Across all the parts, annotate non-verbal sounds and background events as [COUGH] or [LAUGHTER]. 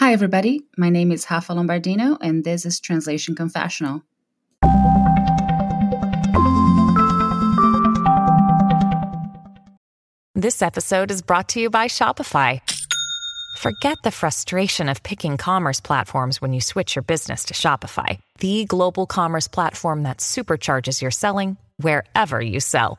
Hi, everybody. My name is Rafa Lombardino, and this is Translation Confessional. This episode is brought to you by Shopify. Forget the frustration of picking commerce platforms when you switch your business to Shopify, the global commerce platform that supercharges your selling wherever you sell.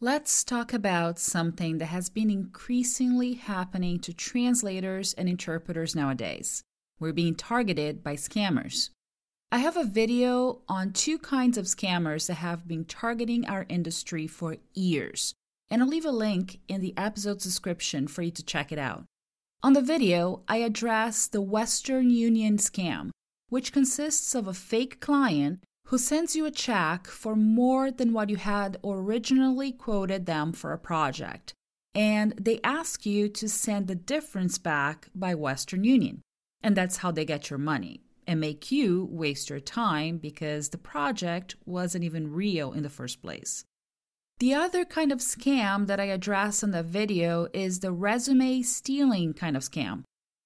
Let's talk about something that has been increasingly happening to translators and interpreters nowadays. We're being targeted by scammers. I have a video on two kinds of scammers that have been targeting our industry for years, and I'll leave a link in the episode's description for you to check it out. On the video, I address the Western Union scam, which consists of a fake client who sends you a check for more than what you had originally quoted them for a project, and they ask you to send the difference back by Western Union. And that's how they get your money and make you waste your time because the project wasn't even real in the first place. The other kind of scam that I address in the video is the resume stealing kind of scam.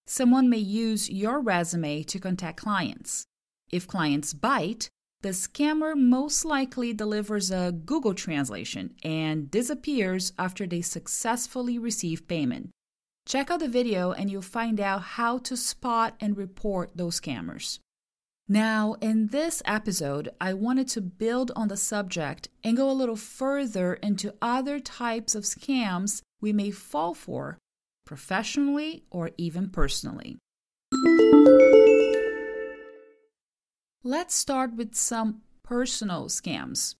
Someone may use your resume to contact clients. If clients bite, the scammer most likely delivers a Google translation and disappears after they successfully receive payment. Check out the video and you'll find out how to spot and report those scammers. Now, in this episode, I wanted to build on the subject and go a little further into other types of scams we may fall for, professionally or even personally. Let's start with some personal scams.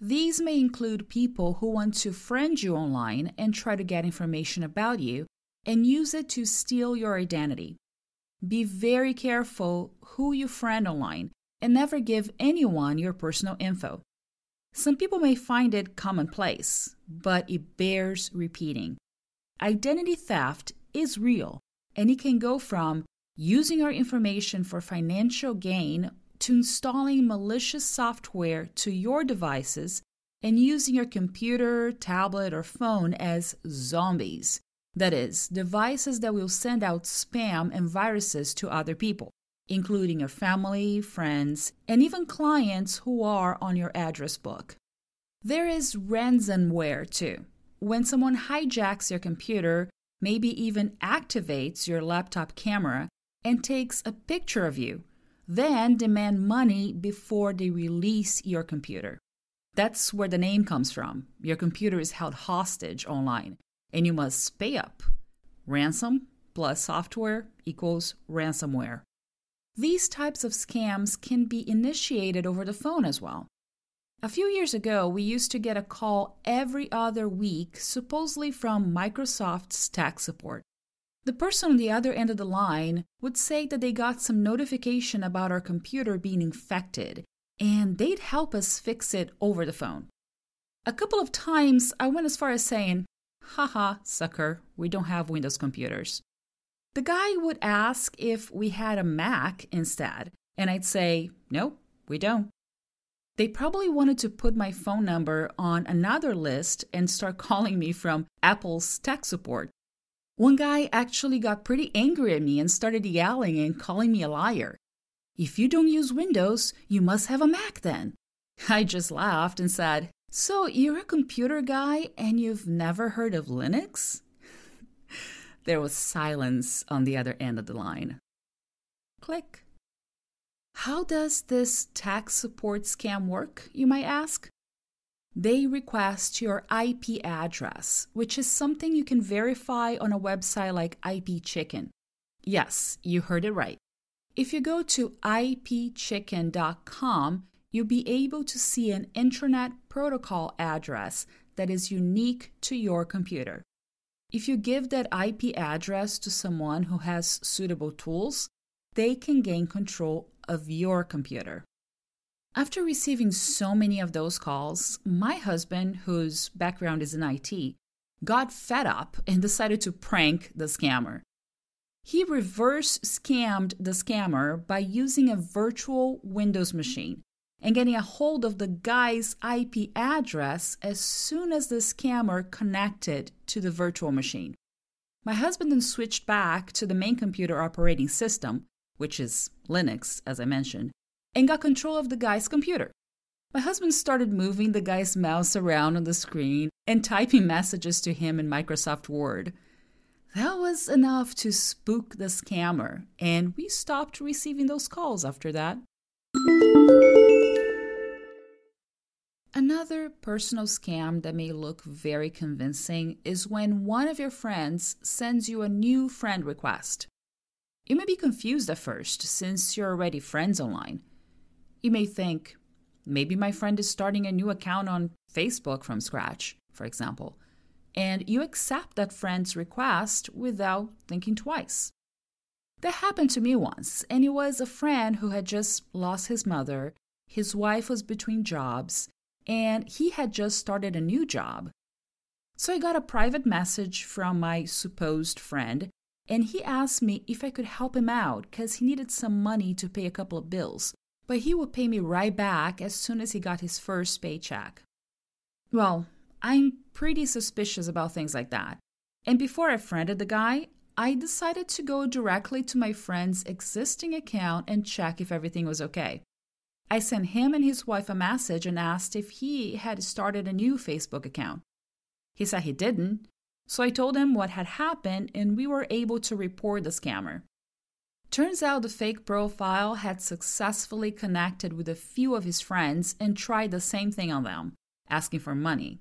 These may include people who want to friend you online and try to get information about you and use it to steal your identity. Be very careful who you friend online and never give anyone your personal info. Some people may find it commonplace, but it bears repeating. Identity theft is real, and it can go from using our information for financial gain to installing malicious software to your devices and using your computer, tablet, or phone as zombies that is, devices that will send out spam and viruses to other people, including your family, friends, and even clients who are on your address book. There is ransomware too. When someone hijacks your computer, maybe even activates your laptop camera and takes a picture of you, then demand money before they release your computer. That's where the name comes from. Your computer is held hostage online and you must pay up. Ransom plus software equals ransomware. These types of scams can be initiated over the phone as well. A few years ago, we used to get a call every other week, supposedly from Microsoft's tech support. The person on the other end of the line would say that they got some notification about our computer being infected, and they'd help us fix it over the phone. A couple of times, I went as far as saying, Haha, sucker, we don't have Windows computers. The guy would ask if we had a Mac instead, and I'd say, Nope, we don't. They probably wanted to put my phone number on another list and start [LAUGHS] calling me from Apple's tech support. One guy actually got pretty angry at me and started yelling and calling me a liar. If you don't use Windows, you must have a Mac then. [LAUGHS] I just laughed and said, so, you're a computer guy and you've never heard of Linux? [LAUGHS] there was silence on the other end of the line. Click. How does this tax support scam work, you might ask? They request your IP address, which is something you can verify on a website like IP Chicken. Yes, you heard it right. If you go to ipchicken.com, you'll be able to see an Internet Protocol address that is unique to your computer. If you give that IP address to someone who has suitable tools, they can gain control of your computer. After receiving so many of those calls, my husband, whose background is in IT, got fed up and decided to prank the scammer. He reverse scammed the scammer by using a virtual Windows machine and getting a hold of the guy's IP address as soon as the scammer connected to the virtual machine. My husband then switched back to the main computer operating system, which is Linux, as I mentioned, and got control of the guy's computer. My husband started moving the guy's mouse around on the screen and typing messages to him in Microsoft Word. That was enough to spook the scammer, and we stopped receiving those calls after that. Another personal scam that may look very convincing is when one of your friends sends you a new friend request. You may be confused at first since you're already friends online. You may think, maybe my friend is starting a new account on Facebook from scratch, for example, and you accept that friend's request without thinking twice. That happened to me once, and it was a friend who had just lost his mother, his wife was between jobs, and he had just started a new job. So I got a private message from my supposed friend, and he asked me if I could help him out because he needed some money to pay a couple of bills, but he would pay me right back as soon as he got his first paycheck. Well, I'm pretty suspicious about things like that. And before I friended the guy, I decided to go directly to my friend's existing account and check if everything was okay. I sent him and his wife a message and asked if he had started a new Facebook account. He said he didn't, so I told him what had happened and we were able to report the scammer. Turns out the fake profile had successfully connected with a few of his friends and tried the same thing on them, asking for money.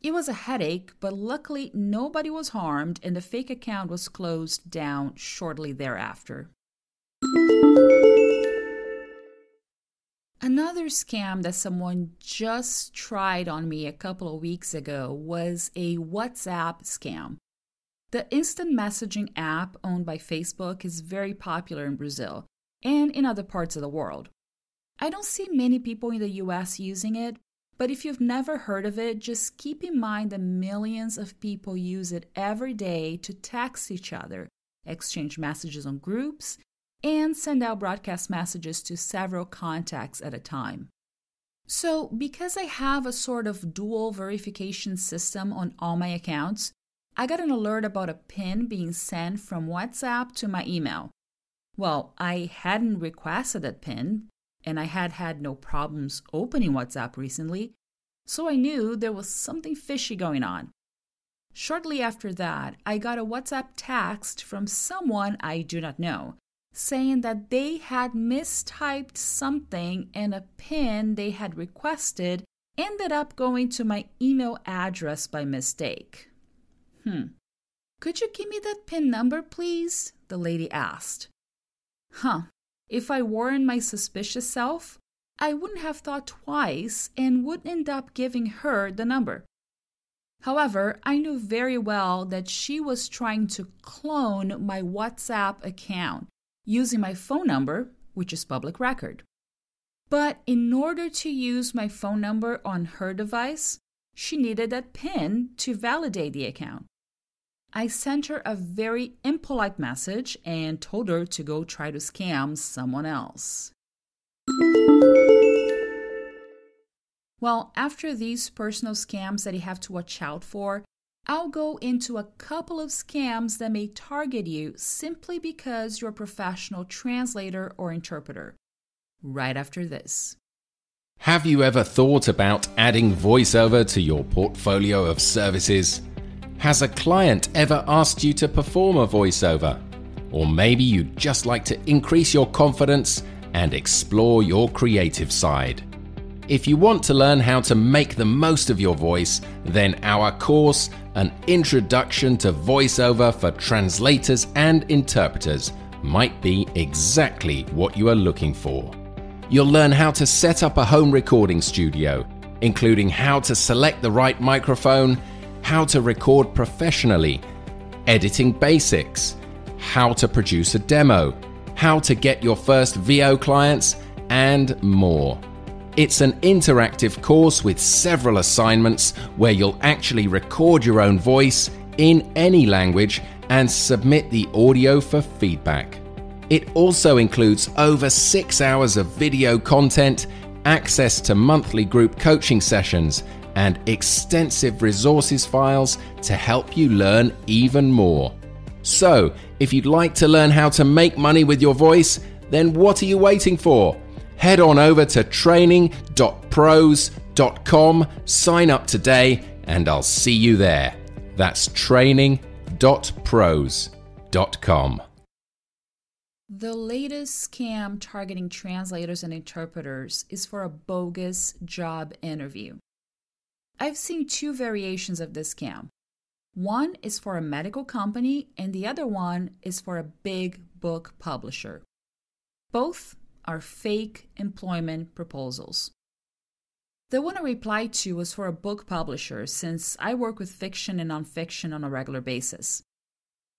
It was a headache, but luckily nobody was harmed and the fake account was closed down shortly thereafter. Another scam that someone just tried on me a couple of weeks ago was a WhatsApp scam. The instant messaging app owned by Facebook is very popular in Brazil and in other parts of the world. I don't see many people in the US using it, but if you've never heard of it, just keep in mind that millions of people use it every day to text each other, exchange messages on groups, and send out broadcast messages to several contacts at a time. So, because I have a sort of dual verification system on all my accounts, I got an alert about a pin being sent from WhatsApp to my email. Well, I hadn't requested that pin, and I had had no problems opening WhatsApp recently, so I knew there was something fishy going on. Shortly after that, I got a WhatsApp text from someone I do not know saying that they had mistyped something and a pin they had requested ended up going to my email address by mistake. Hmm. Could you give me that pin number, please? The lady asked. Huh. If I weren't my suspicious self, I wouldn't have thought twice and would end up giving her the number. However, I knew very well that she was trying to clone my WhatsApp account using my phone number, which is public record. But in order to use my phone number on her device, she needed that PIN to validate the account. I sent her a very impolite message and told her to go try to scam someone else. Well, after these personal scams that you have to watch out for, I'll go into a couple of scams that may target you simply because you're a professional translator or interpreter. Right after this. Have you ever thought about adding voiceover to your portfolio of services? Has a client ever asked you to perform a voiceover? Or maybe you'd just like to increase your confidence and explore your creative side. If you want to learn how to make the most of your voice, then our course, An Introduction to VoiceOver for Translators and Interpreters, might be exactly what you are looking for. You'll learn how to set up a home recording studio, including how to select the right microphone, how to record professionally, editing basics, how to produce a demo how to get your first VO clients, and more. It's an interactive course with several assignments where you'll actually record your own voice in any language and submit the audio for feedback. It also includes over six hours of video content, access to monthly group coaching sessions, and extensive resources files to help you learn even more. So, if you'd like to learn how to make money with your voice, then what are you waiting for? Head on over to training.proz.com, sign up today, and I'll see you there. That's training.proz.com. The latest scam targeting translators and interpreters is for a bogus job interview. I've seen two variations of this scam. One is for a medical company, and the other one is for a big book publisher. Both are fake employment proposals. The one I replied to was for a book publisher since I work with fiction and nonfiction on a regular basis.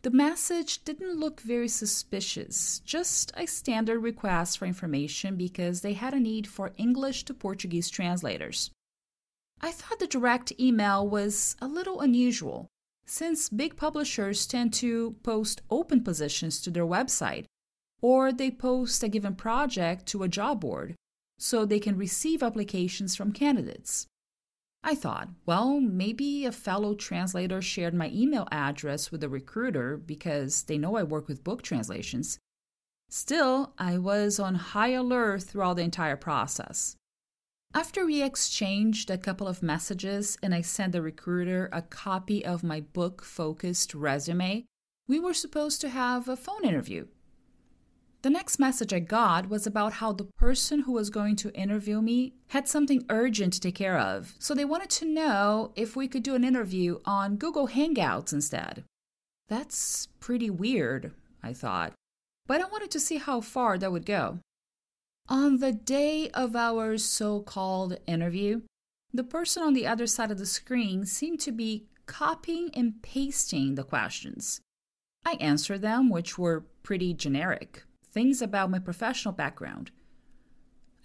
The message didn't look very suspicious, just a standard request for information because they had a need for English to Portuguese translators. I thought the direct email was a little unusual, since big publishers tend to post open positions to their website, or they post a given project to a job board so they can receive applications from candidates. I thought, well, maybe a fellow translator shared my email address with a recruiter because they know I work with book translations. Still, I was on high alert throughout the entire process. After we exchanged a couple of messages and I sent the recruiter a copy of my book focused resume, we were supposed to have a phone interview. The next message I got was about how the person who was going to interview me had something urgent to take care of, so they wanted to know if we could do an interview on Google Hangouts instead. That's pretty weird, I thought, but I wanted to see how far that would go. On the day of our so called interview, the person on the other side of the screen seemed to be copying and pasting the questions. I answered them, which were pretty generic things about my professional background.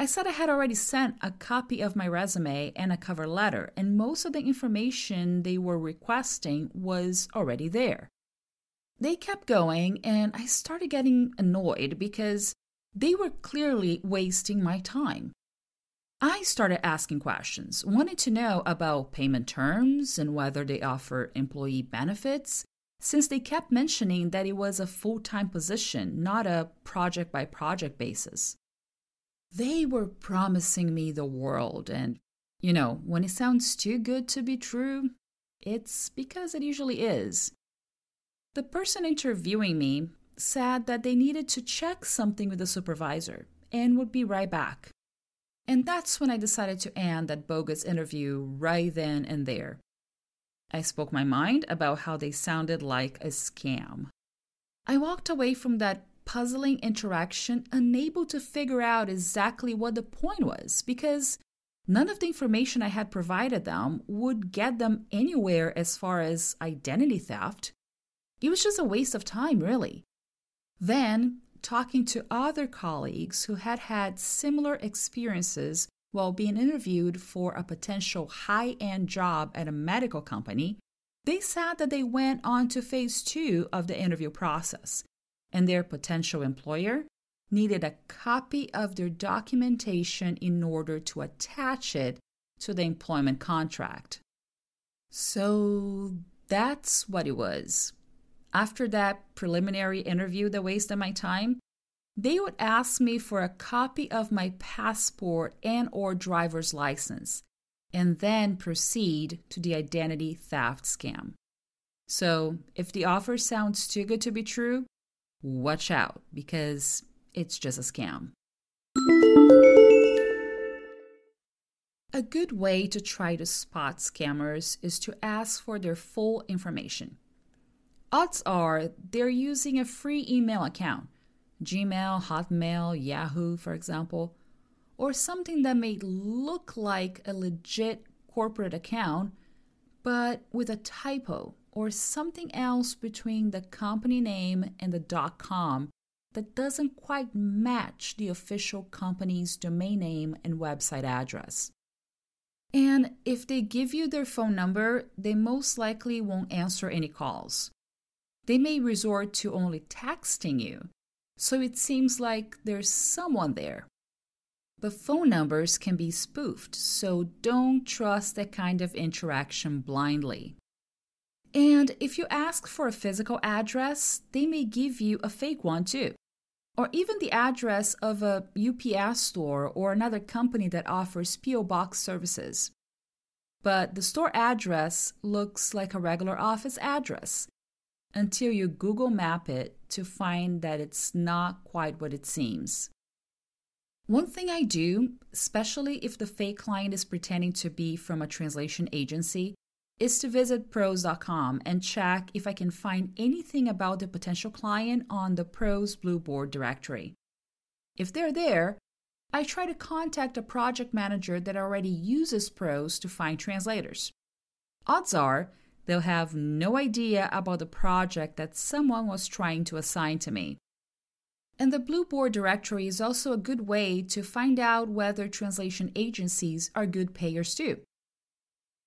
I said I had already sent a copy of my resume and a cover letter, and most of the information they were requesting was already there. They kept going, and I started getting annoyed because they were clearly wasting my time. I started asking questions, wanting to know about payment terms and whether they offer employee benefits, since they kept mentioning that it was a full time position, not a project by project basis. They were promising me the world, and you know, when it sounds too good to be true, it's because it usually is. The person interviewing me said that they needed to check something with the supervisor and would be right back. And that's when I decided to end that bogus interview right then and there. I spoke my mind about how they sounded like a scam. I walked away from that puzzling interaction unable to figure out exactly what the point was because none of the information I had provided them would get them anywhere as far as identity theft. It was just a waste of time, really. Then, talking to other colleagues who had had similar experiences while being interviewed for a potential high end job at a medical company, they said that they went on to phase two of the interview process, and their potential employer needed a copy of their documentation in order to attach it to the employment contract. So that's what it was. After that preliminary interview that wasted my time, they would ask me for a copy of my passport and or driver's license and then proceed to the identity theft scam. So, if the offer sounds too good to be true, watch out because it's just a scam. A good way to try to spot scammers is to ask for their full information odds are they're using a free email account Gmail, Hotmail, Yahoo, for example, or something that may look like a legit corporate account, but with a typo or something else between the company name and the .com that doesn't quite match the official company's domain name and website address. And if they give you their phone number, they most likely won't answer any calls. They may resort to only texting you, so it seems like there's someone there. The phone numbers can be spoofed, so don't trust that kind of interaction blindly. And if you ask for a physical address, they may give you a fake one too. Or even the address of a UPS store or another company that offers P.O. Box services. But the store address looks like a regular office address until you Google map it to find that it's not quite what it seems. One thing I do, especially if the fake client is pretending to be from a translation agency, is to visit proz.com and check if I can find anything about the potential client on the ProZ Blueboard directory. If they're there, I try to contact a project manager that already uses ProZ to find translators. Odds are they'll have no idea about the project that someone was trying to assign to me. And the Blueboard directory is also a good way to find out whether translation agencies are good payers too.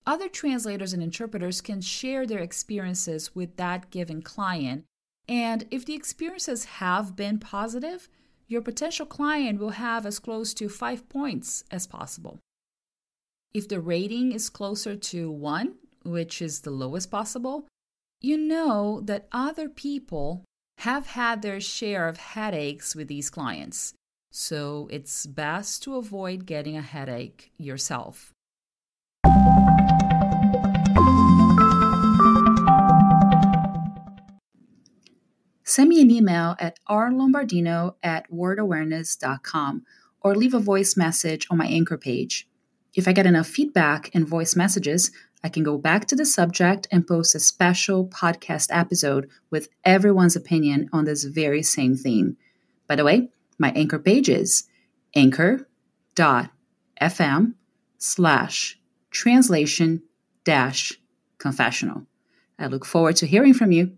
Other translators and interpreters can share their experiences with that given client, and if the experiences have been positive, your potential client will have as close to five points as possible. If the rating is closer to one, which is the lowest possible, you know that other people have had their share of headaches with these clients. So it's best to avoid getting a headache yourself. Send me an email at rlombardino at wordawareness.com or leave a voice message on my anchor page. If I get enough feedback and voice messages, I can go back to the subject and post a special podcast episode with everyone's opinion on this very same theme. By the way, my anchor page is anchor.fm slash translation dash confessional. I look forward to hearing from you.